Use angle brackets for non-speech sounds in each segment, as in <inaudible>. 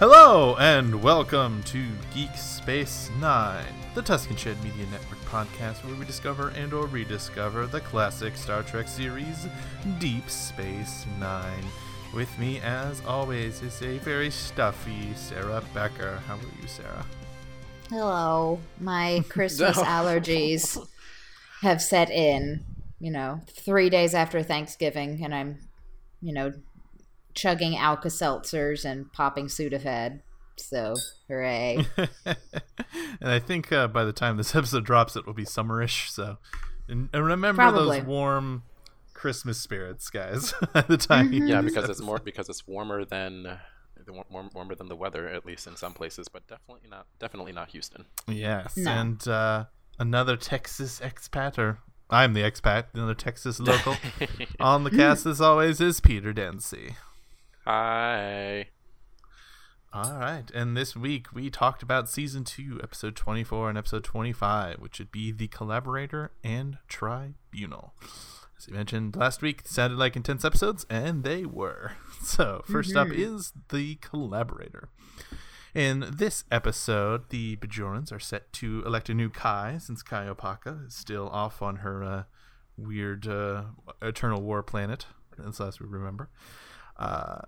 Hello, and welcome to Geek Space Nine, the Tuscan Shed Media Network podcast where we discover and or rediscover the classic Star Trek series, Deep Space Nine. With me, as always, is a very stuffy Sarah Becker. How are you, Sarah? Hello. My <laughs> Christmas allergies have set in, you know, three days after Thanksgiving, and I'm, you know, chugging Alka Seltzers and popping Sudafed. So, hooray. <laughs> and I think uh, by the time this <laughs> episode drops, it will be summerish. So, and, and remember Probably. those warm Christmas spirits, guys. <laughs> at the time, you Mhm. Yeah, this because it's more because it's warmer than uh, the warm, warmer than the weather, at least in some places, but definitely not definitely not Houston. Yes, No. and uh, another Texas expat, or I'm the expat, another Texas local. On the cast, as always, is Peter Dempsey. Hi. All right, and this week we talked about season two, episode 24 and episode 25, which would be the collaborator and tribunal. As we mentioned last week, it sounded like intense episodes, and they were. <laughs> So, 1st up is the collaborator. In this episode, the Bajorans are set to elect a new Kai, since Kai Opaka is still off on her uh, weird uh, Eternal War planet, as last we remember. Uh,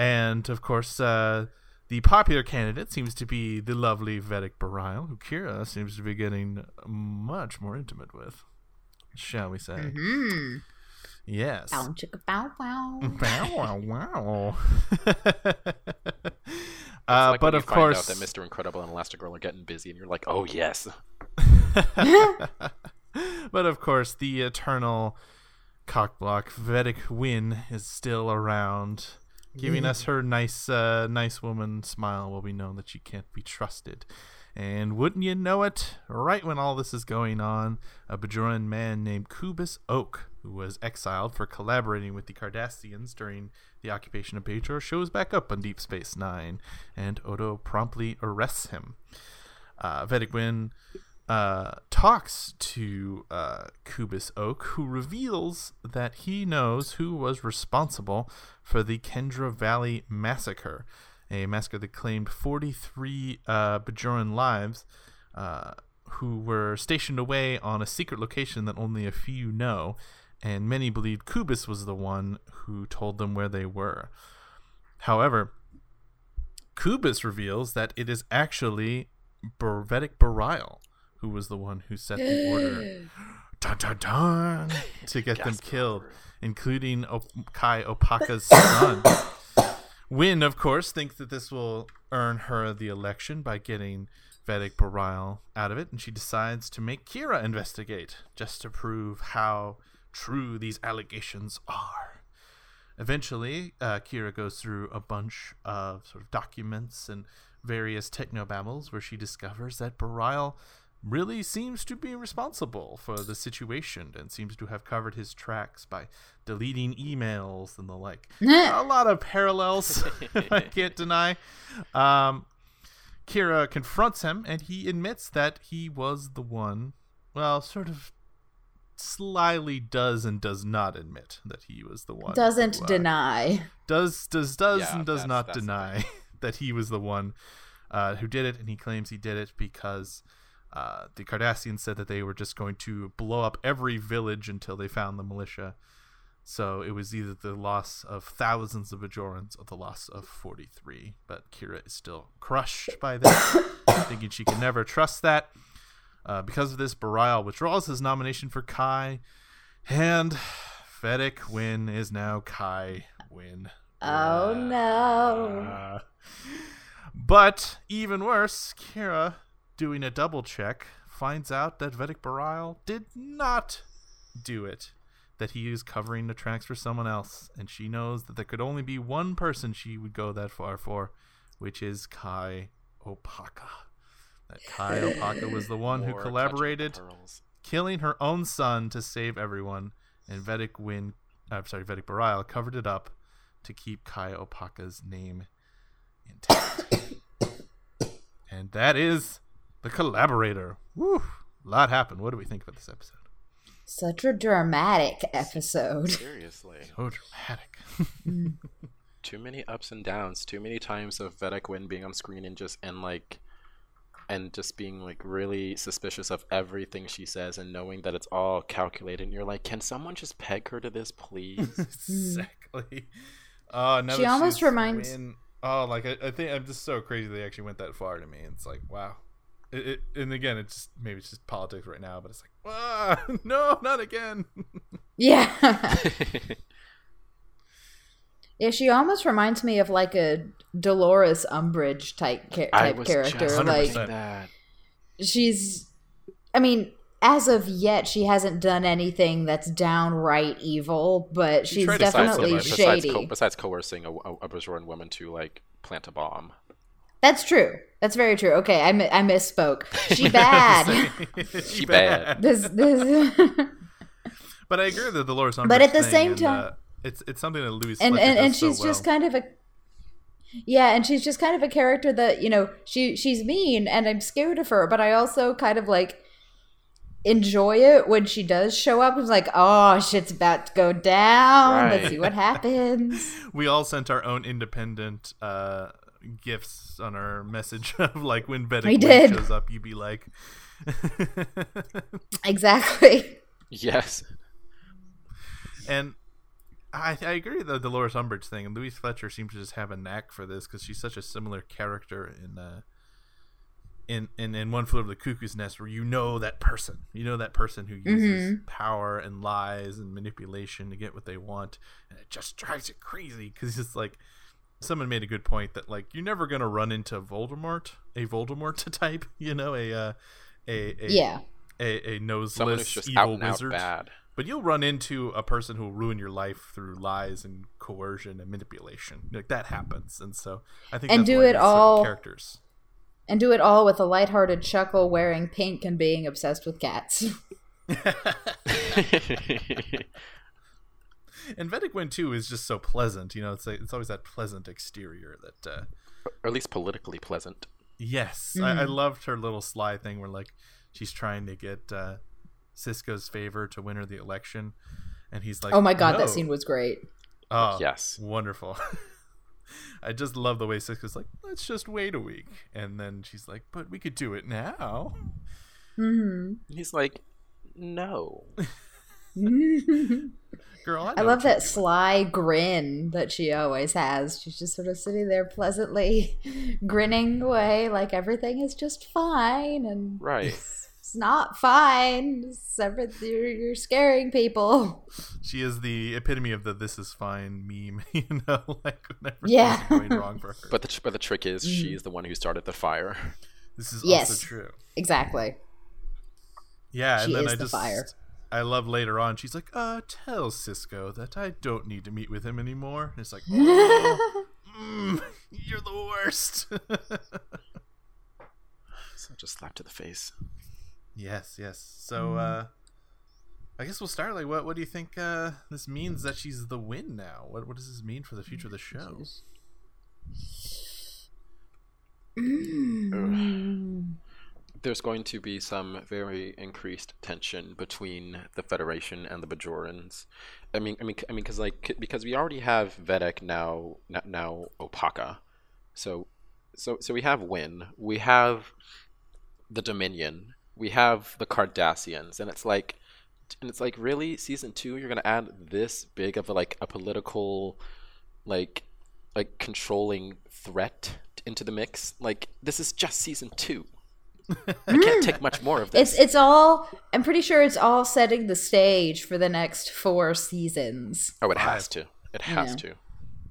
and of course, uh, the popular candidate seems to be the lovely Vedek Bareil, who Kira seems to be getting much more intimate with, shall we say? hmm Yes. Bow chicka bow wow. Wow, <laughs> wow, <laughs> wow. It's uh, like but when you of find course, out that Mr. Incredible and Elastigirl are getting busy, and you're like, oh yes. <laughs> but of course, the eternal cockblock Vedek Winn is still around, giving us her nice, uh, nice woman smile while we know that she can't be trusted. And wouldn't you know it, right when all this is going on, a Bajoran man named Kubus Oak, who was exiled for collaborating with the Cardassians during the occupation of Bajor, shows back up on Deep Space Nine, and Odo promptly arrests him. Uh, Vedek uh, talks to uh, Kubus Oak, who reveals that he knows who was responsible for the Kendra Valley massacre, a massacre that claimed 43 uh, Bajoran lives, uh, who were stationed away on a secret location that only a few know, and many believed Kubus was the one who told them where they were. However, Kubus reveals that it is actually Vedek Bareil who was the one who set the order <gasps> dun, dun, dun, to get them killed, including o- Kai Opaka's <coughs> son. Winn, of course, thinks that this will earn her the election by getting Vedek Bareil out of it, and she decides to make Kira investigate just to prove how true these allegations are. Eventually, uh, Kira goes through a bunch of sort of documents and various technobabbles where she discovers that Bareil really seems to be responsible for the situation and seems to have covered his tracks by deleting emails and the like. <laughs> a lot of parallels, <laughs> I can't deny. Um, Kira confronts him and he admits that he was the one, well, sort of slyly does and does not admit that he was the one. Doesn't who, uh, deny. does does does Yeah, and does not deny <laughs> that he was the one uh, who did it, and he claims he did it because uh, the Cardassians said that they were just going to blow up every village until they found the militia. So it was either the loss of thousands of Bajorans or the loss of 43. But Kira is still crushed by this, <coughs> thinking she can never trust that. Uh, because of this, Bareil withdraws his nomination for Kai, and Vedek Winn is now Kai Winn. Oh no. Uh, but even worse, Kira, doing a double check, finds out that Vedek Bareil did not do it. That he is covering the tracks for someone else, and she knows that there could only be one person she would go that far for, which is Kai Opaka. That Kai Opaka was the one who collaborated killing her own son to save everyone, and Vedek Winn, I'm sorry, Vedek Bareil covered it up to keep Kai Opaka's name intact. <coughs> and that is the collaborator. Woo! A lot happened. What do we think about this episode? Such a dramatic episode. Seriously. So dramatic. Mm. <laughs> too many ups and downs, too many times of Vedek Winn being on screen and just and like and just being like really suspicious of everything she says and knowing that it's all calculated and you're like, can someone just peg her to this, please? <laughs> exactly. Oh, now She almost reminds- win- Oh, like I, I think I'm just so crazy they actually went that far to me. It's like wow. It, it, and again, it's just maybe it's just politics right now, but it's like ah, <laughs> no, not again. Yeah. <laughs> <laughs> yeah, she almost reminds me of like a Dolores Umbridge type ca- I type was character. just Like thinking that. she's I mean, as of yet she hasn't done anything that's downright evil, but she's tried to side definitely somebody, besides, shady. co- besides coercing a, a, a Bajoran woman to like plant a bomb. That's true. That's very true. Okay, I, mi- I misspoke. She <laughs> bad. she <laughs> bad. this this <laughs> But I agree with the Dolores Umbridge But at the same and, time- uh, it's it's something that Louise and Fletcher and, and does so she's just well. kind of a yeah and she's just kind of a character that you know she she's mean and i'm scared of her but i also kind of like enjoy it when she does show up it's like oh shit's about to go down let's see what happens we all sent our own independent uh gifts on our message <laughs> of like when Vedek We Winn did. shows up, you'd be like, <laughs> exactly Yes. and I, I agree with the Dolores Umbridge thing. And Louise Fletcher seems to just have a knack for this because she's such a similar character in uh, in, in in One Flew Over the Cuckoo's Nest, where you know that person, you know that person who uses power and lies and manipulation to get what they want, and it just drives you crazy because it's like someone made a good point that like you're never gonna run into Voldemort, a Voldemort <laughs> type, you know, a uh, a, a yeah a, a noseless Someone just evil out and out wizard. bad. But you'll run into a person who will ruin your life through lies and coercion and manipulation. Like that happens, and so I think And that's do it all- characters. and do it all with a lighthearted chuckle wearing pink and being obsessed with cats <laughs> <laughs> And Vedek Winn too is just so pleasant. You know, it's like, it's always that pleasant exterior that. uh or at least politically pleasant. Yes, I, I loved her little sly thing where like she's trying to get uh Sisko's favor to win her the election, and he's like, oh my god "No." that scene was great Oh, Yes. Wonderful. <laughs> I just love the way Sisko's like, let's just wait a week. And then she's like, but we could do it now. hmm He's like, no. <laughs> <laughs> Girl, I, I love that sly grin that she always has. She's just sort of sitting there pleasantly <laughs> grinning away like everything is just fine and Right. it's not fine. It's everything, you're, you're scaring people. She is the epitome of the "this is fine" meme. <laughs> You know, <laughs> like whenever Yeah. going wrong for her. But the but the trick is she's mm. the one who started the fire. this is Yes. also true. Exactly. Yeah, She and then is I the just fire. I love later on. She's like, "Uh, tell Sisko that I don't need to meet with him anymore." And it's like, <laughs> oh, mm, "You're the worst." <laughs> So I just slap to the face. Yes, yes. So uh I guess we'll start like what what do you think uh this means that she's the win now? What what does this mean for the future of the show? There's going to be some very increased tension between the Federation and the Bajorans. I mean, I mean, I mean, because like, because we already have Vedek now, now Opaka, so, so, so we have Winn, we have the Dominion, we have the Cardassians, and it's like, and it's like, really, season two, you're gonna add this big of a, like a political, like, like controlling threat into the mix. Like, this is just season two. I can't take much more of this. It's it's all I'm pretty sure it's all setting the stage for the next four seasons. oh, it has to. It has Yeah. to.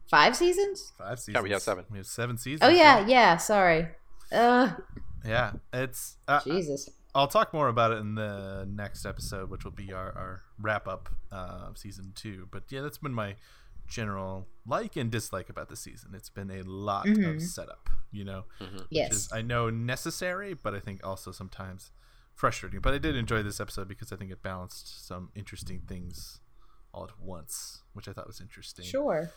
Five seasons? Five seasons. Yeah, we have seven. We have seven seasons. Oh yeah, yeah, sorry. Uh Yeah. It's uh, Jesus. I'll talk more about it in the next episode, which will be our, our wrap up uh, of season two. But yeah, that's been my general like and dislike about the season. It's been a lot of setup, you know. which Mm-hmm. Yes. is I know necessary, but I think also sometimes frustrating. But I did enjoy this episode because I think it balanced some interesting things all at once, which I thought was interesting. Sure.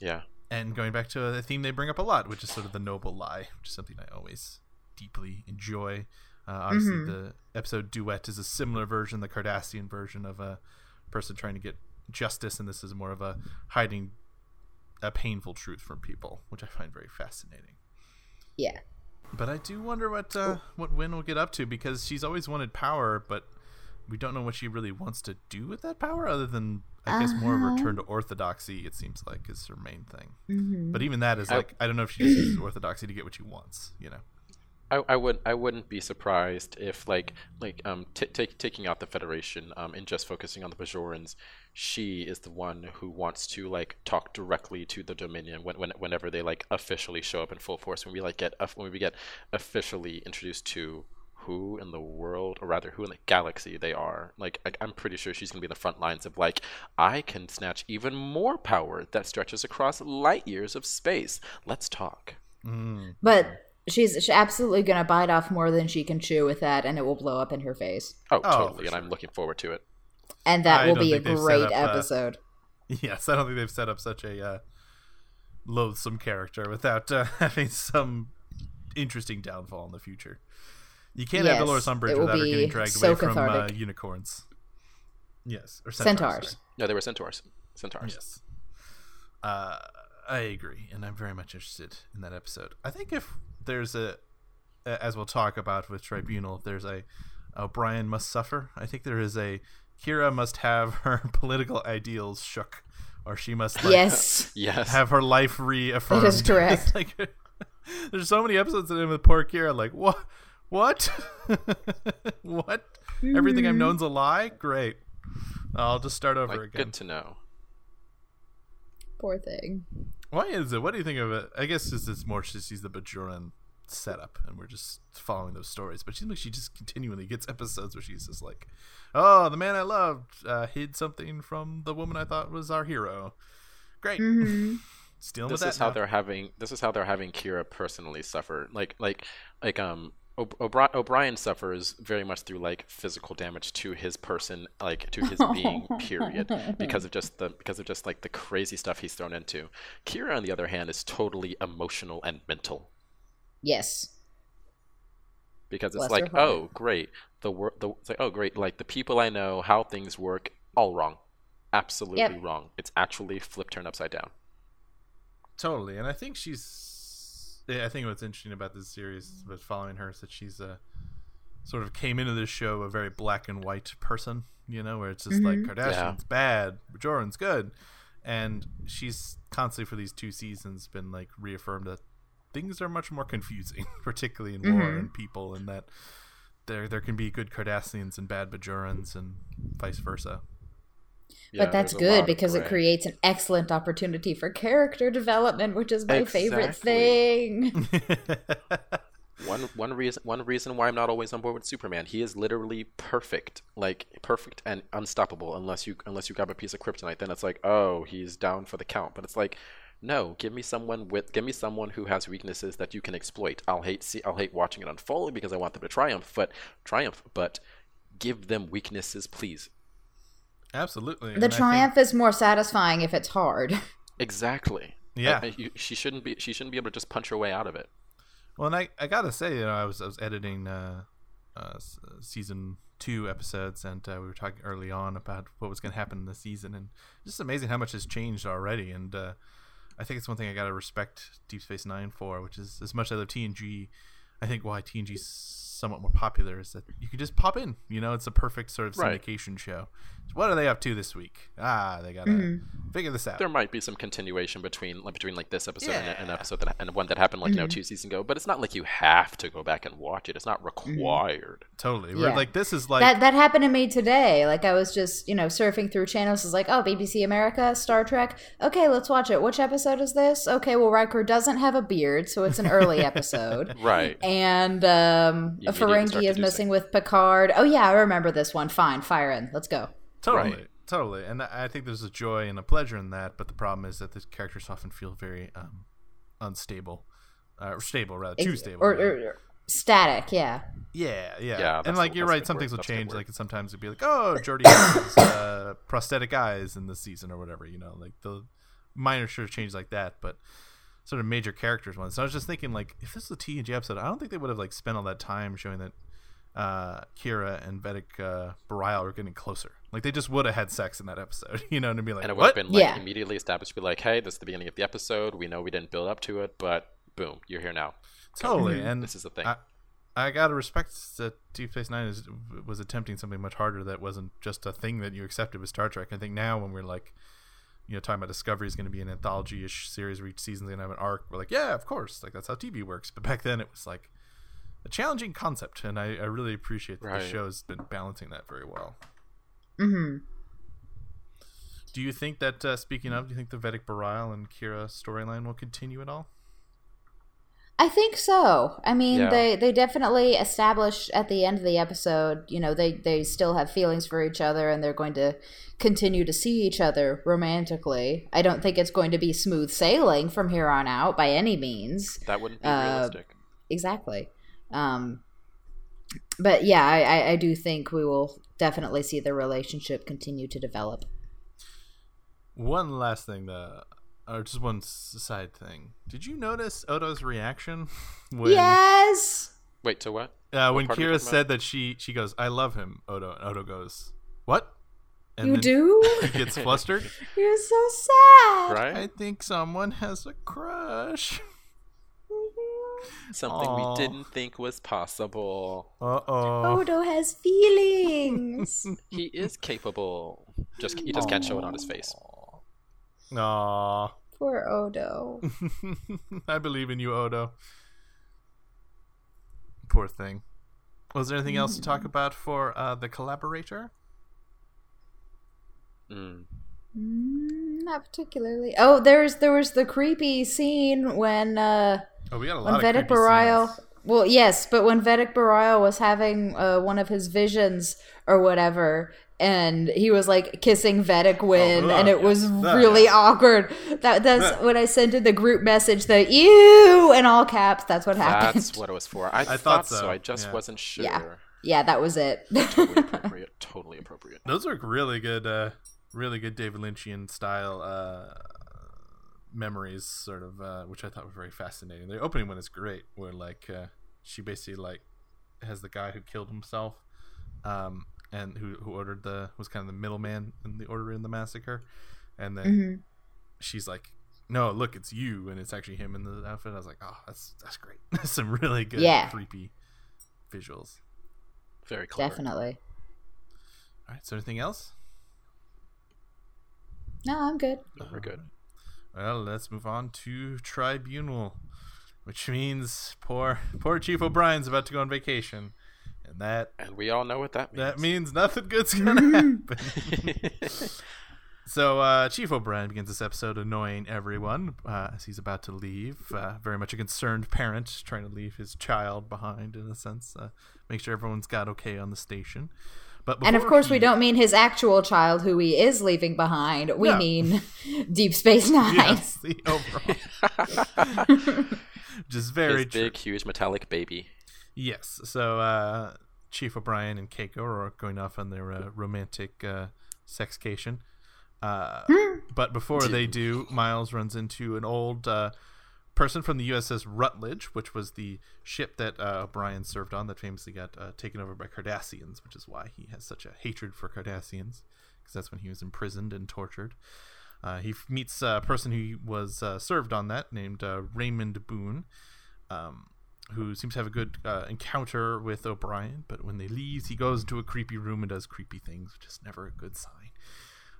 Yeah. And going back to a theme they bring up a lot, which is sort of the noble lie, which is something I always deeply enjoy. Uh, obviously, Mm-hmm. the episode duet is a similar version, the Cardassian version of a person trying to get justice, and this is more of a hiding a painful truth from people, which I find very fascinating. Yeah. But I do wonder what uh, what Winn will get up to because she's always wanted power, but we don't know what she really wants to do with that power, other than I guess more of a Uh-huh. return to orthodoxy. It seems like is her main thing. Mm-hmm. But even that is I- like I don't know if she just uses orthodoxy to get what she wants. You know. I, I would I wouldn't be surprised if like like um t- take taking out the Federation um and just focusing on the Bajorans, she is the one who wants to like talk directly to the Dominion when, when whenever they like officially show up in full force when we like get when we get officially introduced to who in the world or rather who in the galaxy they are like I, I'm pretty sure she's gonna be in the front lines of like I can snatch even more power that stretches across light years of space. Let's talk. Mm. But she's she's absolutely going to bite off more than she can chew with that, and it will blow up in her face. Oh, Oh, totally, for and sure. I'm looking forward to it. And that I will be a think they've set great up, uh, episode. <laughs> Yes, I don't think they've set up such a uh, loathsome character without uh, <laughs> having some interesting downfall in the future. You can't have Yes, Dolores it Umbridge will without her getting dragged so away from uh, unicorns. Yes, or centaurs. Centaurs. No, they were centaurs. Centaurs. Yes. Uh, I agree, and I'm very much interested in that episode. I think if there's a, a- as we'll talk about with Tribunal, there's a O'Brien must suffer. I think there is a Kira must have her <laughs> political ideals shook, or she must like, yes. Yes. have her life reaffirmed. That is correct. <laughs> Like, <laughs> there's so many episodes in it with poor Kira. Like what? What? what? Everything I've hmm. known's a lie. Great. I'll just start over like, again. good to know. Poor thing. Why is it? What do you think of it? I guess this is more just she's the Bajoran setup, and we're just following those stories. But it seems like she just continually gets episodes where she's just like, "Oh, the man I loved uh, hid something from the woman I thought was our hero." Great, hmm <laughs> stealing This with is that. how now. they're having. This is how they're having Kira personally suffer. Like, like, like, um, O- O'Bri- O'Brien suffers very much through like physical damage to his person, like to his being. <laughs> Period. Because of just the because of just like the crazy stuff he's thrown into. Kira, on the other hand, is totally emotional and mental. Yes. because it's Bless like oh great the wor- the it's like oh great like the people i know how things work all wrong absolutely Yep. wrong it's actually flipped turned upside down Totally, and I think she's. Yeah, I think what's interesting about this series, but following her, is that she's a sort of came into this show a very black and white person. You know, where it's just like Mhm. Cardassian's bad, Bajoran's good, and she's constantly for these two seasons been like reaffirmed that things are much more confusing, <laughs> particularly in war Mhm. and people, and that there there can be good Cardassians and bad Bajorans and vice versa. Yeah, but that's there's a lot good because it creates an excellent opportunity for character development, which is my favorite thing. <laughs> <laughs> one one reason one reason why i'm not always on board with superman he is literally perfect like perfect and unstoppable unless you unless you grab a piece of kryptonite then it's like oh he's down for the count. But it's like no give me someone with give me someone who has weaknesses that you can exploit. I'll hate see i'll hate watching it unfold because i want them to triumph but triumph but give them weaknesses please Absolutely, the and I think- triumph is more satisfying if it's hard. <laughs> exactly Yeah. I- I- you- she shouldn't be she shouldn't be able to just punch her way out of it Well, and I, I gotta say, you know, I was I was editing uh, uh, season two episodes, and uh, we were talking early on about what was going to happen in the season, and just amazing how much has changed already. And uh, I think it's one thing I gotta respect Deep Space Nine for, which is as much as I love TNG. I think why TNG's somewhat more popular is that you can just pop in. You know, it's a perfect sort of Right. syndication show. What are they up to this week? Ah, they gotta Mm-hmm. figure this out. there might be some continuation between like between like this episode and an episode that and one that happened like you know two seasons ago but it's not like you have to go back and watch it it's not required totally. Where Yeah. like this is like that that happened to me today. Like I was just, you know, surfing through channels. Is like, oh, BBC America, Star Trek. Okay, let's watch it. Which episode is this? Okay, well, Riker doesn't have a beard, so it's an early <laughs> episode. right And um, You immediately start Ferengi is deducing. missing with Picard. Oh yeah, I remember this one. Fine, fire in. Let's go. Totally, Right. totally, and I think there's a joy and a pleasure in that. But the problem is that the characters often feel very um, unstable, uh, or stable rather, too Ex- stable. Or, rather. or static. Yeah. yeah, yeah, Yeah, and like you're right, some things will change. Like sometimes it'd be like, oh, Geordi has uh, prosthetic eyes in this season or whatever. You know, like the minor sort of changes like that, but sort of major characters ones. So I was just thinking, like, if this was a TNG episode, I don't think they would have like spent all that time showing that uh, Kira and Vedek uh, Bareil were getting closer. Like they just would have had sex in that episode, <laughs> you know, and be like, and it would what? have been like Yeah. immediately established to be like, hey, this is the beginning of the episode. We know we didn't build up to it, but boom, you're here now. totally. And This is the thing. I, I gotta respect that Deep Space Nine is, was attempting something much harder that wasn't just a thing that you accepted with Star Trek. I think now when we're like, you know, talking about Discovery is going to be an anthology-ish series where each season's going to have an arc. We're like, yeah, of course, like that's how TV works. But back then it was like a challenging concept, and I, I really appreciate that Right. the show's been balancing that very well. hmm Do you think that uh, speaking of, do you think the Vedek Bareil and Kira storyline will continue at all? I think so. I mean, Yeah. they they definitely established at the end of the episode, you know, they they still have feelings for each other and they're going to continue to see each other romantically. I don't think it's going to be smooth sailing from here on out by any means. that wouldn't be uh, realistic. Exactly. Um but yeah, I, I, I do think we will definitely see the relationship continue to develop. One last thing, the or just one side thing. Did you notice Odo's reaction <laughs> when yes. Wait, to what? uh, when part are we Kira said that she she goes, "I love him," Odo, and Odo goes, "What?" And you do? <laughs> He gets flustered. <laughs> You're so sad. Right? I think someone has a crush. Something Aw. we didn't think was possible. Uh oh. Odo has feelings. He is capable. Just he just can't show it on his face. Aw. Poor Odo. <laughs> I believe in you, Odo. Poor thing. Was there anything else to talk about for uh, the collaborator? Mm. Mm, Not particularly. Oh, there's there was the creepy scene when uh Oh, we got a lot when of Vedek creepy Bareil. scenes. Well, yes, but when Vedek Bareil was having uh, one of his visions or whatever, and he was like kissing Vedek Winn, Oh, and it was yes. really Yes. awkward. That that's Yeah. when I sent in the group message the "ew" in all caps. That's what happened. That's what it was for. I, thought thought, so, so. I just yeah. wasn't sure. Yeah. yeah, that was it. Totally appropriate. <laughs> totally appropriate. Those are really good, uh, really good David Lynchian style uh, memories, sort of, uh, which I thought were very fascinating. The opening one is great, where like uh, she basically like has the guy who killed himself, um, and who who ordered the was kind of the middleman in the order in the massacre, and then Mhm. she's like. No, look, it's you, and it's actually him in the outfit. I was like, "Oh, that's that's great. <laughs> Some really good, Yeah. creepy visuals." Very clever. Definitely. All right, so anything else? No, I'm good. No, we're good. Well, let's move on to tribunal, which means poor poor Chief O'Brien's about to go on vacation, and that And we all know what that means. that means nothing good's <laughs> gonna happen. <laughs> so uh, Chief O'Brien begins this episode annoying everyone uh, as he's about to leave. Uh, very much a concerned parent trying to leave his child behind, in a sense, uh, make sure everyone's got okay on the station. But And of before course, we don't mean his actual child, who he is leaving behind. We No. mean <laughs> Deep Space Nine. Yes, the overall, which is very His big, huge metallic baby. Yes. So uh, Chief O'Brien and Keiko are going off on their uh, romantic uh, sexcation. Uh, but before they do, Miles runs into an old uh, person from the USS Rutledge, which was the ship that uh, O'Brien served on that famously got uh, taken over by Cardassians, which is why he has such a hatred for Cardassians, because that's when he was imprisoned and tortured. Uh, he f- meets a person who was uh, served on that named uh, Raymond Boone, um, who seems to have a good uh, encounter with O'Brien. But when they leave, he goes into a creepy room and does creepy things, which is never a good sign.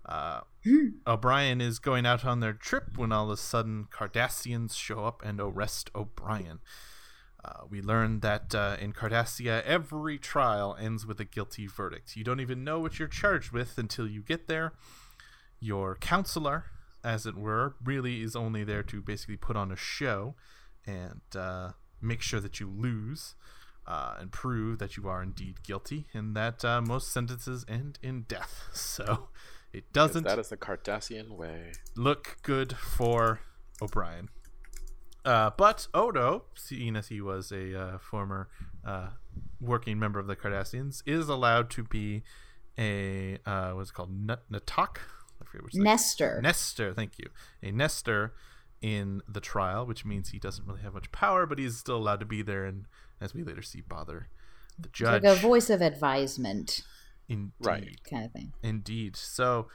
Uh, O'Brien is going out on their trip when all of a sudden Cardassians show up and arrest O'Brien. Uh, we learn that uh, in Cardassia, every trial ends with a guilty verdict. You don't even know what you're charged with until you get there. Your counselor, as it were, really is only there to basically put on a show and uh, make sure that you lose uh, and prove that you are indeed guilty, and that uh, most sentences end in death. <laughs> So it doesn't That is the Cardassian way. look good for O'Brien. Uh, but Odo, seeing as he was a uh, former uh, working member of the Cardassians, is allowed to be a uh, what's it called Nut Natak. I forget which Nestor. Nestor, thank you. A Nestor in the trial, which means he doesn't really have much power, but he's still allowed to be there, and as we later see, bother the judge. like a voice of advisement Indeed. Right. kind of thing. Indeed. So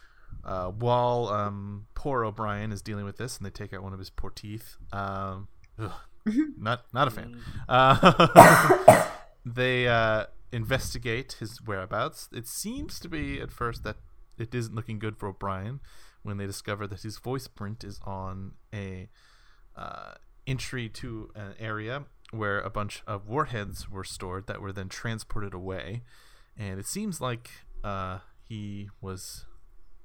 uh, while um, poor O'Brien is dealing with this, and they take out one of his poor teeth, um, ugh, <laughs> not not a fan. Uh, <laughs> they uh, investigate his whereabouts. It seems to be at first that it isn't looking good for O'Brien when they discover that his voice print is on a uh, entry to an area where a bunch of warheads were stored that were then transported away. And it seems like uh, he was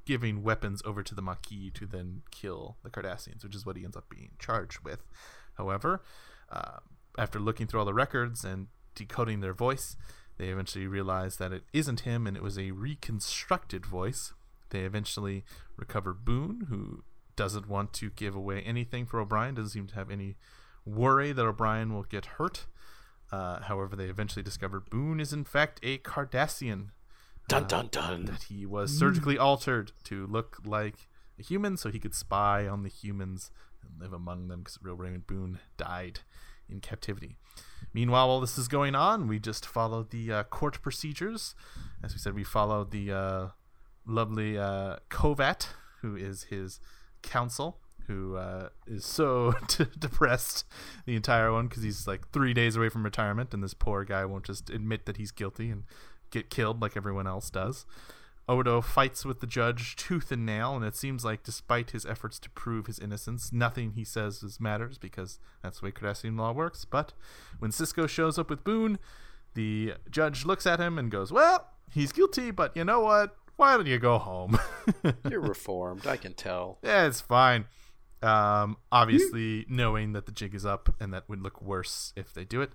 giving weapons over to the Maquis to then kill the Cardassians, which is what he ends up being charged with. However, uh, after looking through all the records and decoding their voice, they eventually realize that it isn't him and it was a reconstructed voice. They eventually recover Boone, who doesn't want to give away anything for O'Brien, doesn't seem to have any worry that O'Brien will get hurt. Uh, however, they eventually discover Boone is in fact a Cardassian Dun dun dun. that he was surgically altered to look like a human so he could spy on the humans and live among them because real Raymond Boone died in captivity. Meanwhile, while this is going on, we just follow the uh, court procedures. As we said, we follow the uh, lovely uh, Kovat, who is his counsel, who uh, is so <laughs> depressed the entire one because he's like three days away from retirement, and this poor guy won't just admit that he's guilty and get killed like everyone else does. Odo fights with the judge tooth and nail, and it seems like despite his efforts to prove his innocence, nothing he says matters because that's the way Cardassian law works. But when Sisko shows up with Boone, the judge looks at him and goes, Well, he's guilty, but you know what? Why don't you go home? <laughs> You're reformed. I can tell. yeah, it's fine. Um, obviously, knowing that the jig is up and that would look worse if they do it.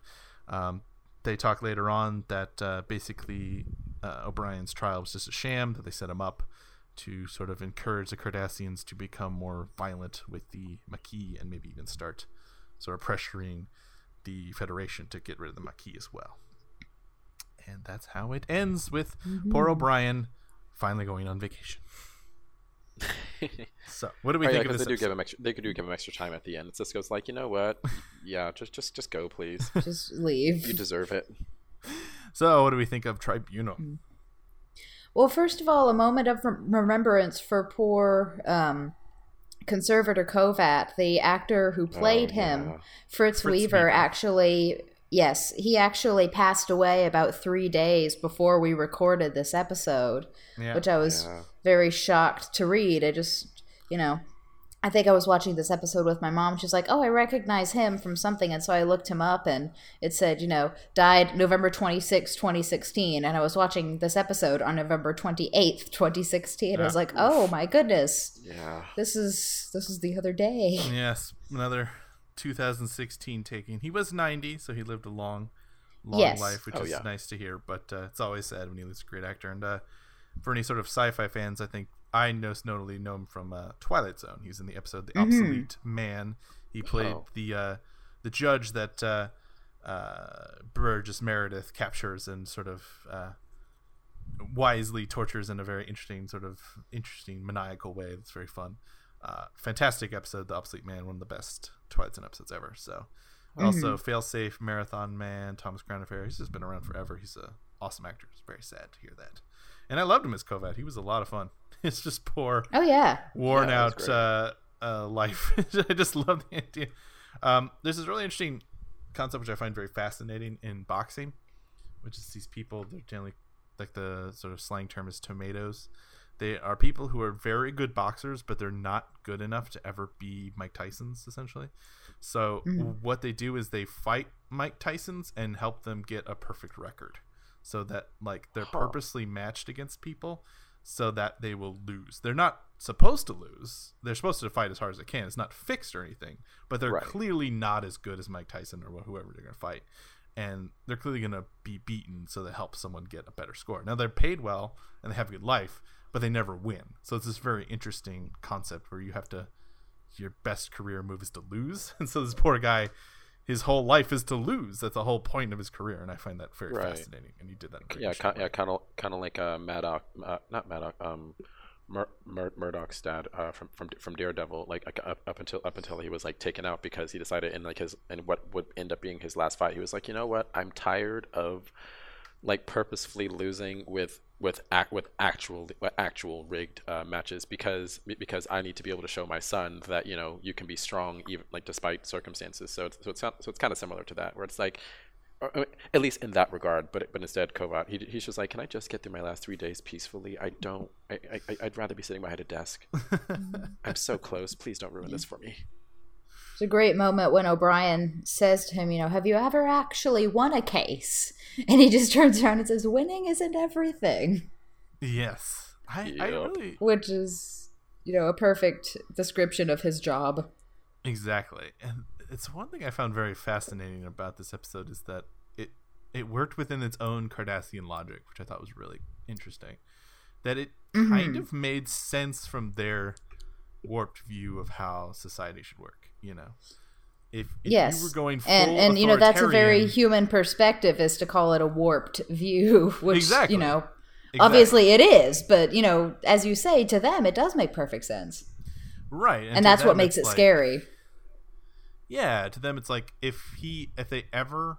Um, they talk later on that uh, basically uh, O'Brien's trial was just a sham, that they set him up to sort of encourage the Cardassians to become more violent with the Maquis and maybe even start sort of pressuring the Federation to get rid of the Maquis as well. And that's how it ends with poor O'Brien finally going on vacation. <laughs> So, what do we Oh, yeah, think of because this? they do give him extra. They do give him extra time at the end. Sisko's like, you know what? <laughs> Yeah, just just just go, please. <laughs> Just leave. You deserve it. So, what do we think of Tribunal? Well, first of all, a moment of remembrance for poor um, conservator Kovat, the actor who played Oh, him, yeah. Fritz, Fritz Weaver, Weaver. actually. Yes, he actually passed away about three days before we recorded this episode, Yeah. which I was Yeah. very shocked to read. I just, you know, I think I was watching this episode with my mom. She's like, "Oh, I recognize him from something," and so I looked him up, and it said, you know, died November 26, 2016, and I was watching this episode on November 28th, 2016. I was like, "Oh my goodness, Yeah. this is this is the other day." Yes, another 2016 taking. He was 90, so he lived a long, long Yes. life, which Oh, is yeah. nice to hear. But uh, it's always sad when you lose a great actor. And uh, for any sort of sci-fi fans, I think I most notably know him from uh, Twilight Zone. He's in the episode "The Obsolete Man." He played Oh. the uh, the judge that uh, uh, Burgess Meredith captures and sort of. Uh, wisely tortures in a very interesting sort of interesting maniacal way that's very fun uh, fantastic episode the obsolete man one of the best twilight zone episodes ever. So also failsafe marathon man thomas crown affair. He's just been around forever. He's a awesome actor. It's very sad to hear that. And i loved him as kovat he was a lot of fun. <laughs> It's just poor Oh yeah, worn Yeah, out uh, uh, life. <laughs> I just love the idea. Um, there's this really interesting concept which I find very fascinating in boxing, which is these people. They're generally like the sort of slang term is tomatoes. They are people who are very good boxers, but they're not good enough to ever be Mike Tyson's essentially. So hmm. what they do is they fight Mike Tyson's and help them get a perfect record, so that like they're Huh. purposely matched against people so that they will lose. They're not supposed to lose. They're supposed to fight as hard as they can. It's not fixed or anything, but they're Right. clearly not as good as Mike Tyson or whoever they're going to fight. And they're clearly going to be beaten so they help someone get a better score. Now they're paid well and they have a good life, but they never win. So it's this very interesting concept where you have to your best career move is to lose. <laughs> And so this poor guy his whole life is to lose. That's the whole point of his career, and I find that very Right. fascinating. And he did that. in Yeah, interesting yeah, kind of, kind of like uh, Maddock, uh, not Madoc, um, Mur- Mur- Murdoch's dad uh, from from from Daredevil. Like like, up, up until up until he was like taken out because he decided in like his in what would end up being his last fight, he was like, you know what, I'm tired of like purposefully losing with with act with actual with actual rigged uh, matches because because I need to be able to show my son that you know you can be strong even like despite circumstances. So it's, so it's so it's kind of similar to that where it's like or, at least in that regard. But but instead, Kovat he, he's just like, can I just get through my last three days peacefully? I don't. I, I I'd rather be sitting behind a desk. <laughs> I'm so close. Please don't ruin this for me. It's a great moment when O'Brien says to him, you know, have you ever actually won a case? <laughs> And he just turns around and says, winning isn't everything. Yes. I, yep. I really. Which is, you know, a perfect description of his job. Exactly. And it's one thing I found very fascinating about this episode is that it it worked within its own Cardassian logic, which I thought was really interesting. That it mm-hmm. kind of made sense from their warped view of how society should work. You know, if, if yes, you were going and and you know that's a very human perspective is to call it a warped view, <laughs> which exactly. you know exactly. obviously it is, but you know as you say to them it does make perfect sense, right? And, and that's what makes it like, scary. Yeah, to them it's like if he if they ever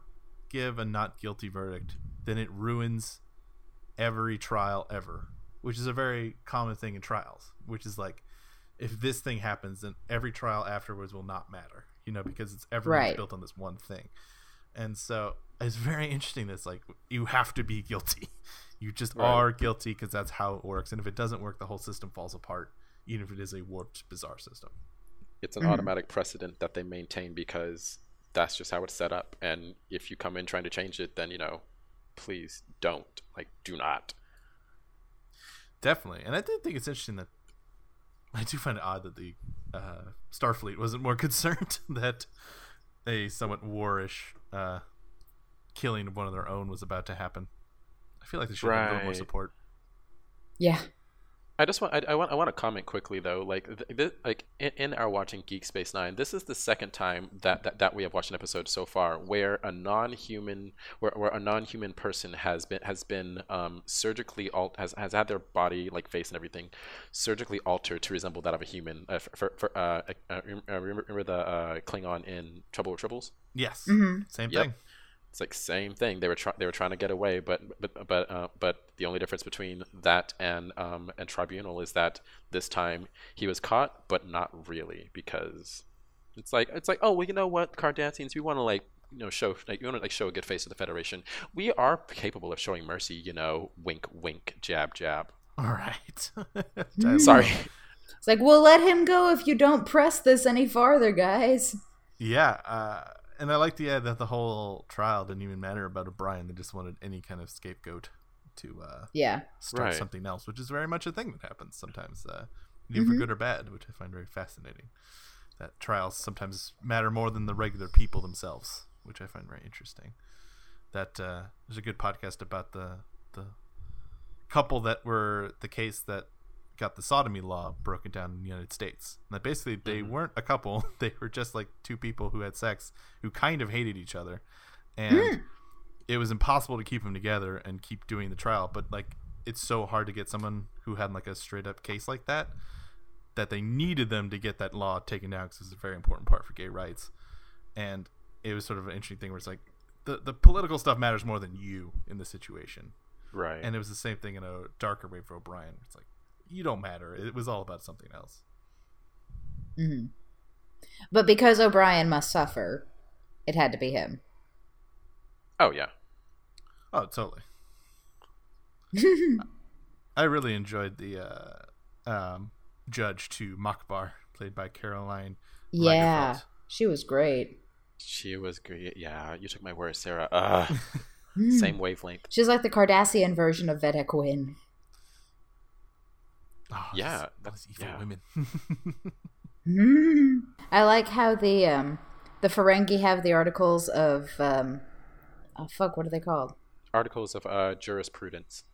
give a not guilty verdict, then it ruins every trial ever, which is a very common thing in trials, which is like if this thing happens, then every trial afterwards will not matter, you know, because it's everyone's right. built on this one thing. And so it's very interesting. That's like you have to be guilty. <laughs> You just right. are guilty because that's how it works. And if it doesn't work, the whole system falls apart, even if it is a warped, bizarre system. It's an mm-hmm. automatic precedent that they maintain because that's just how it's set up. And if you come in trying to change it, then you know, please don't. Like, do not. Definitely, and I did think it's interesting that I do find it odd that the uh, Starfleet wasn't more <laughs> concerned that a somewhat warish uh, killing of one of their own was about to happen. I feel like they should right. have a little more support. Yeah, I just want I, I, want I want to comment quickly though. Like th- th- like in, in, our watching Geek Space Nine this is the second time that, that, that we have watched an episode so far where a non-human where, where a non-human person has been has been um, surgically alt has, has had their body like face and everything surgically altered to resemble that of a human. Uh, for, for uh, uh, remember, remember the uh, Klingon in Trouble with Tribbles? Yes. Mm-hmm. same yep. thing it's like same thing. They were trying they were trying to get away, but but but uh, but the only difference between that and um and Tribunal is that this time he was caught, but not really because it's like it's like oh well you know what Cardassians we want to like you know show like you want to like show a good face to the Federation. We are capable of showing mercy. You know, wink wink, jab jab. All right. <laughs> Sorry. It's like we'll let him go if you don't press this any farther, guys. Yeah. Uh and I like the idea that the whole trial didn't even matter about O'Brien. They just wanted any kind of scapegoat to uh, yeah start right. something else, which is very much a thing that happens sometimes, uh, even mm-hmm. for good or bad, which I find very fascinating. That trials sometimes matter more than the regular people themselves, which I find very interesting. That uh, there's a good podcast about the the couple that were the case that got the sodomy law broken down in the United States. And that basically they mm-hmm. weren't a couple; <laughs> they were just like two people who had sex who kind of hated each other, and mm. it was impossible to keep them together and keep doing the trial. But like, it's so hard to get someone who had like a straight up case like that that they needed them to get that law taken down because it's a very important part for gay rights. And it was sort of an interesting thing where it's like the the political stuff matters more than you in the situation. Right. And it was the same thing in a darker way for O'Brien. It's like you don't matter. It was all about something else. Mm-hmm. But because O'Brien must suffer, it had to be him. Oh yeah. Oh totally. <laughs> I really enjoyed the uh, um, judge to Makbar, played by Caroline. Yeah, Lagerfelt. she was great. She was great. Yeah, you took my word, Sarah. Uh, <laughs> same wavelength. She's like the Cardassian version of Vedek Winn. Oh, yeah, that's evil yeah. women. <laughs> I like how the um the Ferengi have the articles of um oh fuck what are they called? Articles of uh jurisprudence.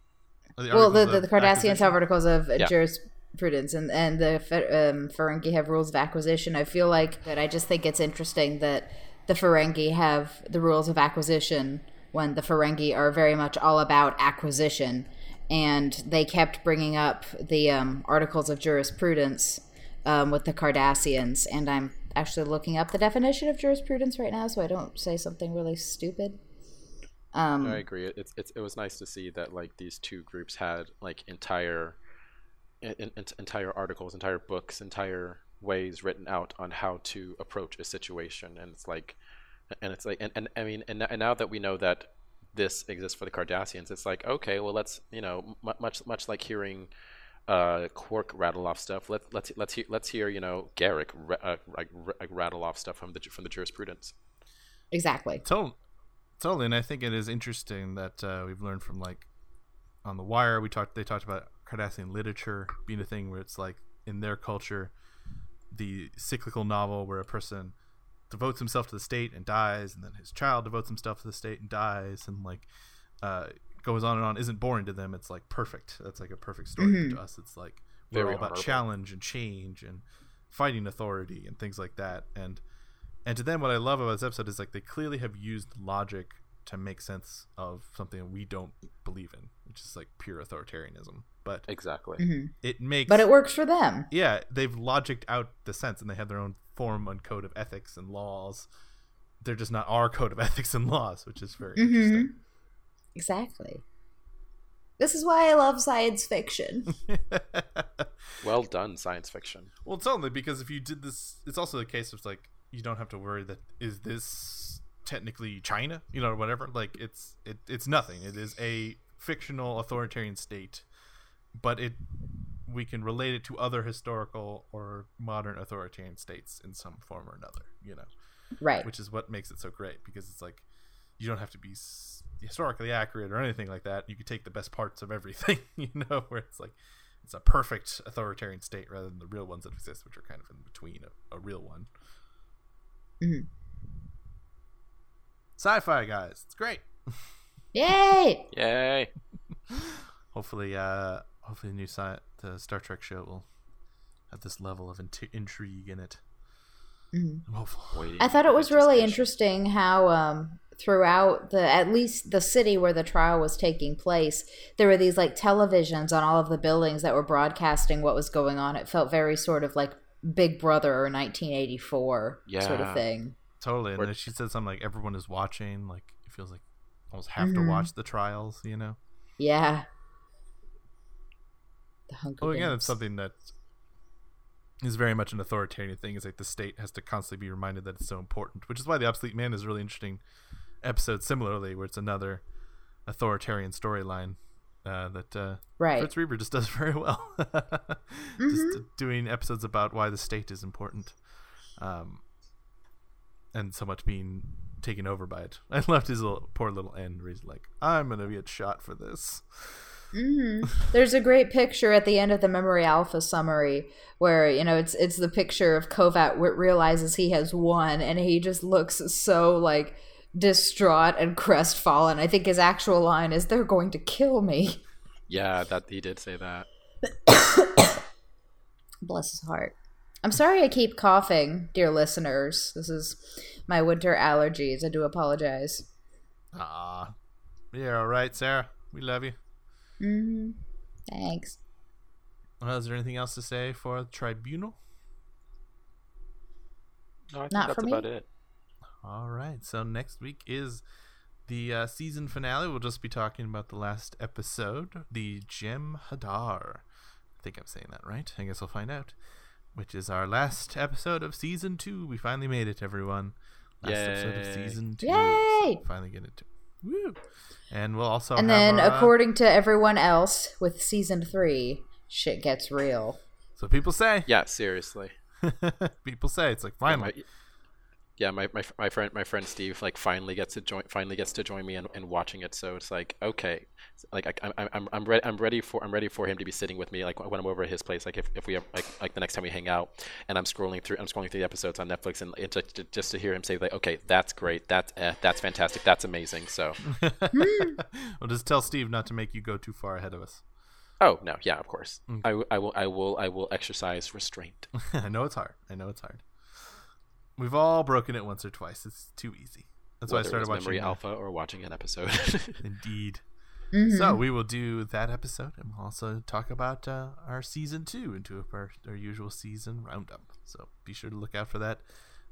The well, the, the, the Cardassians have articles of yeah. jurisprudence, and and the um, Ferengi have rules of acquisition. I feel like that. I just think it's interesting that the Ferengi have the rules of acquisition when the Ferengi are very much all about acquisition and they kept bringing up the um, articles of jurisprudence um, with the Cardassians, and I'm actually looking up the definition of jurisprudence right now, so I don't say something really stupid. Um, I agree. It's, it's it was nice to see that like these two groups had like entire, in, in, entire articles, entire books, entire ways written out on how to approach a situation, and it's like, and it's like, and, and I mean, and, and now that we know that this exists for the Cardassians, it's like okay, well let's you know m- much much like hearing uh, Quark rattle off stuff. Let, let's let's hear let's hear you know Garak ra- uh, like, ra- rattle off stuff from the from the jurisprudence. exactly. Totally, totally. And I think it is interesting that uh, we've learned from like on the Wire. We talked. They talked about Cardassian literature being a thing where it's like in their culture, the cyclical novel where a person devotes himself to the state and dies, and then his child devotes himself to the state and dies, and like uh, goes on and on. Isn't boring to them. It's like perfect. That's like a perfect story Mhm. to us. It's like we're Very all about honorable. challenge and change and fighting authority and things like that. And and to them, what I love about this episode is like they clearly have used logic to make sense of something we don't believe in, which is like pure authoritarianism. But Exactly. hmm it makes But it works for them. yeah, they've logicked out the sense and they have their own form and code of ethics and laws. They're just not our code of <laughs> ethics and laws, which is very Mhm. interesting. Exactly. This is why I love science fiction. <laughs> Well done, science fiction. well, it's only because if you did this, it's also the case of like you don't have to worry that is this technically China, you know, or whatever. Like it's it, it's nothing. It is a fictional authoritarian state, but it we can relate it to other historical or modern authoritarian states in some form or another. You know. right. which is what makes it so great because it's like you don't have to be historically accurate or anything like that. You can take the best parts of everything, <laughs> you know, where it's like it's a perfect authoritarian state rather than the real ones that exist, which are kind of in between a, a real one. Mhm. Sci-fi guys, it's great. <laughs> Yay! Yay! Hopefully, uh, hopefully the new sci- the Star Trek show will have this level of int- intrigue in it. Mhm. I'm I thought it was really interesting how um, throughout the at least the city where the trial was taking place, there were these like televisions on all of the buildings that were broadcasting what was going on. It felt very sort of like Big Brother or 1984 sort of thing. Totally. And Or- then she said something like everyone is watching. Like it feels like almost have to Mhm. watch the trials. You know. Yeah. The Hunger Well, again, it's something that is very much an authoritarian thing. Is like the state has to constantly be reminded that it's so important, which is why the Obsolete Man is a really interesting episode. Similarly, where it's another authoritarian storyline uh, that uh, right. Fritz Weaver just does <laughs> very well. <laughs> Just doing episodes about why the state is important, um, and so much being taken over by it. <laughs> I loved his little poor little end where he's like, "I'm gonna get shot for this." Hmm <laughs> There's a great picture at the end of the Memory Alpha summary where you know it's it's the picture of Kovat where realizes he has won, and he just looks so like distraught and crestfallen. I think his actual line is, "They're going to kill me." <laughs> Yeah, that he did say that. <coughs> Bless his heart. I'm sorry I keep coughing, dear listeners. This is my winter allergies. I do apologize. Ah, yeah, all right, Sarah. We love you. Hmm Thanks. Well, is there anything else to say for the tribunal? No, I think Not that's for about it. All right. So next week is the uh, season finale. We'll just be talking about the last episode, the Gem Hadar. I think I'm saying that right. I guess we'll find out. Which is our last episode of season two. We finally made it, everyone. Last episode of season two. Yay! So finally get into it. Woo! And we'll also and have then, our, uh, according to everyone else, with season three, shit gets real. so people say. Yeah, seriously. <laughs> people say it's like finally. My, yeah, my, my my friend my friend Steve like finally gets to join finally gets to join me in, in watching it. So it's like okay, like I, I'm I'm I'm ready I'm ready for I'm ready for him to be sitting with me like when I'm over at his place like if, if we have like like the next time we hang out and I'm scrolling through I'm scrolling through the episodes on Netflix and, and just, just to hear him say like okay that's great that's eh, that's fantastic that's amazing so <laughs> we'll just tell Steve not to make you go too far ahead of us. oh no yeah of course I, w- I will I will I will exercise restraint <laughs> I know it's hard. I know it's hard. We've all broken it once or twice. It's too easy. That's why I started it's watching Memory uh, Alpha or watching an episode. <laughs> Indeed. Mhm. So we will do that episode, and we'll also talk about uh, our season two into our, our usual season roundup. So be sure to look out for that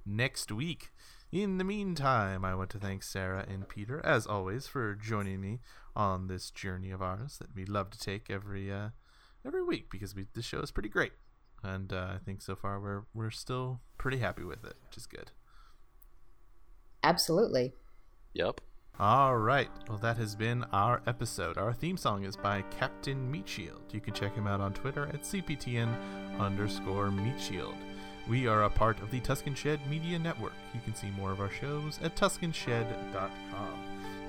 next week. In the meantime, I want to thank Sarah and Peter, as always, for joining me on this journey of ours that we love to take every uh, every week because we, the show is pretty great, and uh, I think so far we're we're still pretty happy with it, which is good. Absolutely. Yep. All right. Well, that has been our episode. Our theme song is by Captain Meatshield. You can check him out on Twitter at CPTN underscore Meatshield. We are a part of the Tuscan Shed Media Network. You can see more of our shows at TuscanShed.com.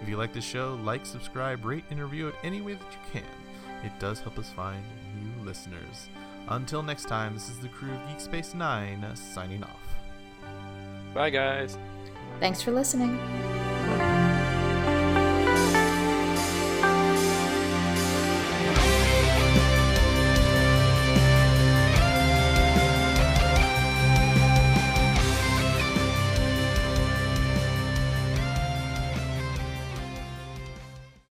If you like the show, like, subscribe, rate, and review it any way that you can. It does help us find new listeners. Until next time, this is the crew of Geek Space 9 signing off. Bye, guys. Thanks for listening.